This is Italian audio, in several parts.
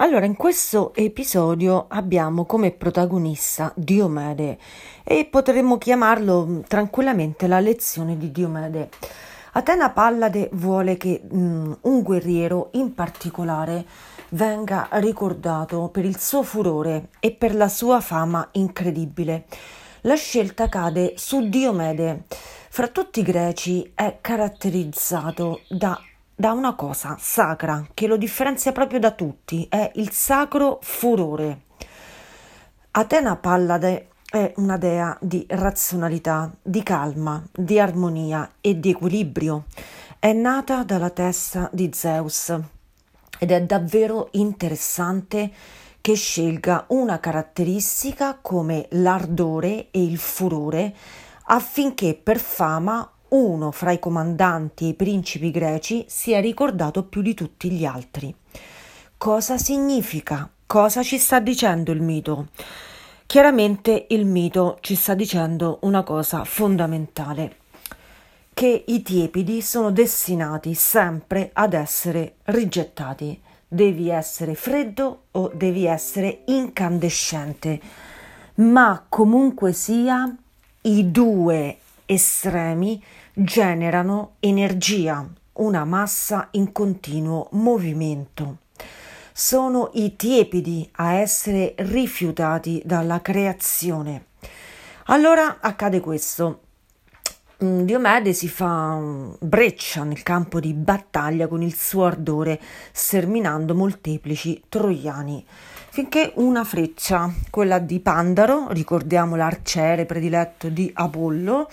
Allora, in questo episodio abbiamo come protagonista Diomede e potremmo chiamarlo mm, tranquillamente la lezione di Diomede. Atena Pallade vuole che mh, mm, un guerriero in particolare venga ricordato per il suo furore e per la sua fama incredibile. La scelta cade su Diomede. Fra tutti i greci è caratterizzato da da una cosa sacra che lo differenzia proprio da tutti, è il sacro furore. Atena Pallade è una dea di razionalità, di calma, di armonia e di equilibrio. È nata dalla testa di Zeus ed è davvero interessante che scelga una caratteristica come l'ardore e il furore affinché per fama uno fra i comandanti e i principi greci sia ricordato più di tutti gli altri. Cosa significa? Cosa ci sta dicendo il mito? Chiaramente il mito ci sta dicendo una cosa fondamentale, che i tiepidi sono destinati sempre ad essere rigettati. Devi essere freddo o devi essere incandescente, ma comunque sia i due estremi generano energia, una massa in continuo movimento. Sono i tiepidi a essere rifiutati dalla creazione. Allora accade questo. Mm, Diomede si fa breccia nel campo di battaglia con il suo ardore, sterminando molteplici troiani finché una freccia, quella di Pandaro, ricordiamo l'arciere prediletto di Apollo,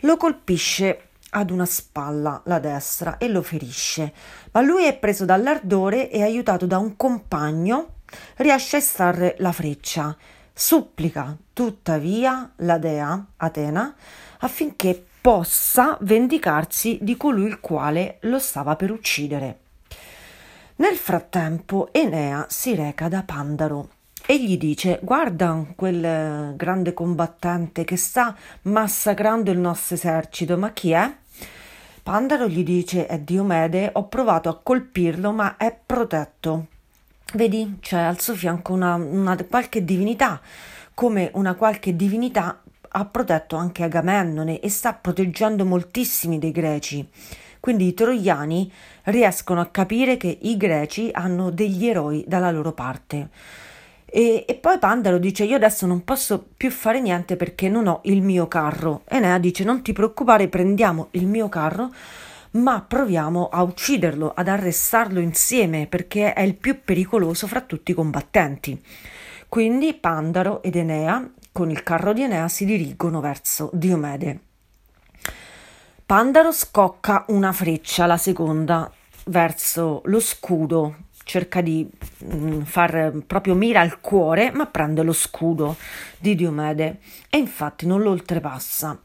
lo colpisce ad una spalla, la destra, e lo ferisce. Ma lui è preso dall'ardore e aiutato da un compagno, riesce a estrarre la freccia. Supplica tuttavia la dea Atena affinché possa vendicarsi di colui il quale lo stava per uccidere. Nel frattempo Enea si reca da Pandaro e gli dice guarda quel grande combattente che sta massacrando il nostro esercito, ma chi è? Pandaro gli dice è Diomede, ho provato a colpirlo ma è protetto. Vedi, c'è al suo fianco una, una qualche divinità, come una qualche divinità ha protetto anche Agamennone e sta proteggendo moltissimi dei greci. Quindi i troiani riescono a capire che i greci hanno degli eroi dalla loro parte. E, e, poi Pandaro dice: Io adesso non posso più fare niente perché non ho il mio carro. Enea dice: Non ti preoccupare, prendiamo il mio carro, ma proviamo a ucciderlo, ad arrestarlo insieme perché è il più pericoloso fra tutti i combattenti. Quindi Pandaro ed Enea, con il carro di Enea, si dirigono verso Diomede. Pandaro scocca una freccia, la seconda, verso lo scudo, cerca di mm, far proprio mira al cuore, ma prende lo scudo di Diomede e infatti non lo oltrepassa.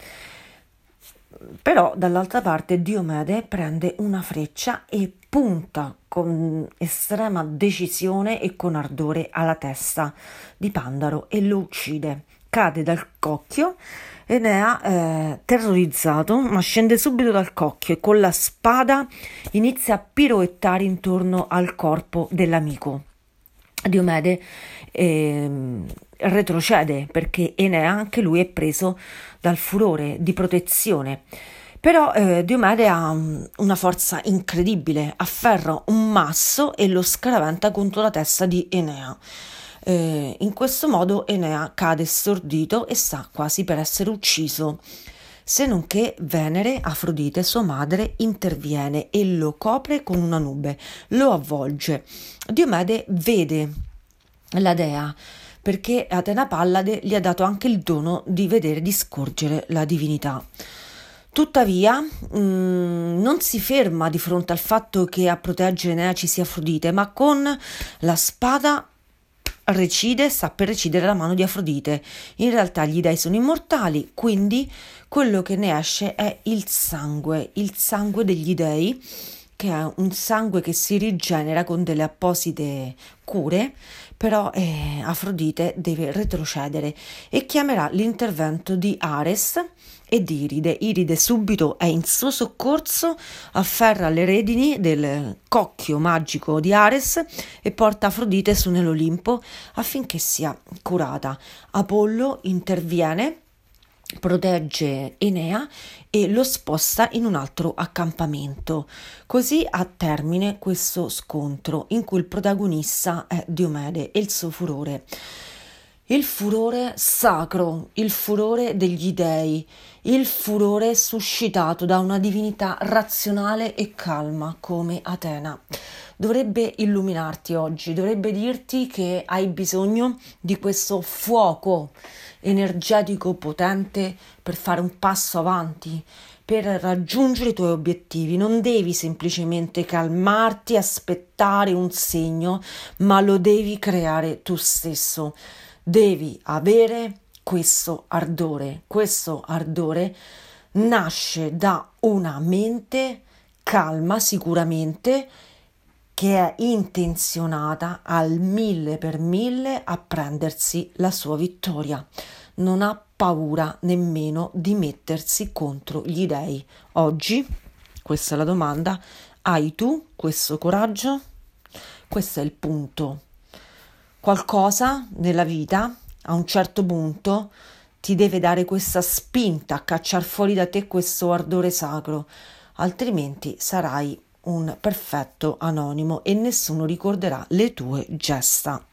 Però dall'altra parte Diomede prende una freccia e punta con estrema decisione e con ardore alla testa di Pandaro e lo uccide. Cade dal cocchio Enea, eh, terrorizzato, ma scende subito dal cocchio e con la spada inizia a piroettare intorno al corpo dell'amico. Diomede eh, retrocede perché Enea anche lui è preso dal furore di protezione. Però eh, Diomede ha una forza incredibile, afferra un masso e lo scaraventa contro la testa di Enea. Eh, in questo modo Enea cade stordito e sta quasi per essere ucciso. Se non che Venere, Afrodite, sua madre, interviene e lo copre con una nube, lo avvolge. Diomede vede la dea perché Atena Pallade gli ha dato anche il dono di vedere, di scorgere la divinità. Tuttavia, mh, mm, non si ferma di fronte al fatto che a proteggere Enea ci sia Afrodite, ma con la spada recide, sta per recidere la mano di Afrodite. In realtà gli dei sono immortali, quindi quello che ne esce è il sangue, il sangue degli dei che è un sangue che si rigenera con delle apposite cure, però eh, Afrodite deve retrocedere e chiamerà l'intervento di Ares e di Iride. Iride subito è in suo soccorso, afferra le redini del cocchio magico di Ares e porta Afrodite su nell'Olimpo affinché sia curata. Apollo interviene protegge Enea e lo sposta in un altro accampamento. Così ha termine questo scontro in cui il protagonista è Diomede e il suo furore. Il furore sacro, il furore degli dei, il furore suscitato da una divinità razionale e calma come Atena. Dovrebbe illuminarti oggi, dovrebbe dirti che hai bisogno di questo fuoco energetico potente per fare un passo avanti, per raggiungere i tuoi obiettivi. Non devi semplicemente calmarti, aspettare un segno, ma lo devi creare tu stesso devi avere questo ardore. Questo ardore nasce da una mente calma sicuramente che è intenzionata al mille per mille a prendersi la sua vittoria. Non ha paura nemmeno di mettersi contro gli dei. Oggi, questa è la domanda, hai tu questo coraggio? Questo è il punto qualcosa nella vita a un certo punto ti deve dare questa spinta a cacciare fuori da te questo ardore sacro, altrimenti sarai un perfetto anonimo e nessuno ricorderà le tue gesta.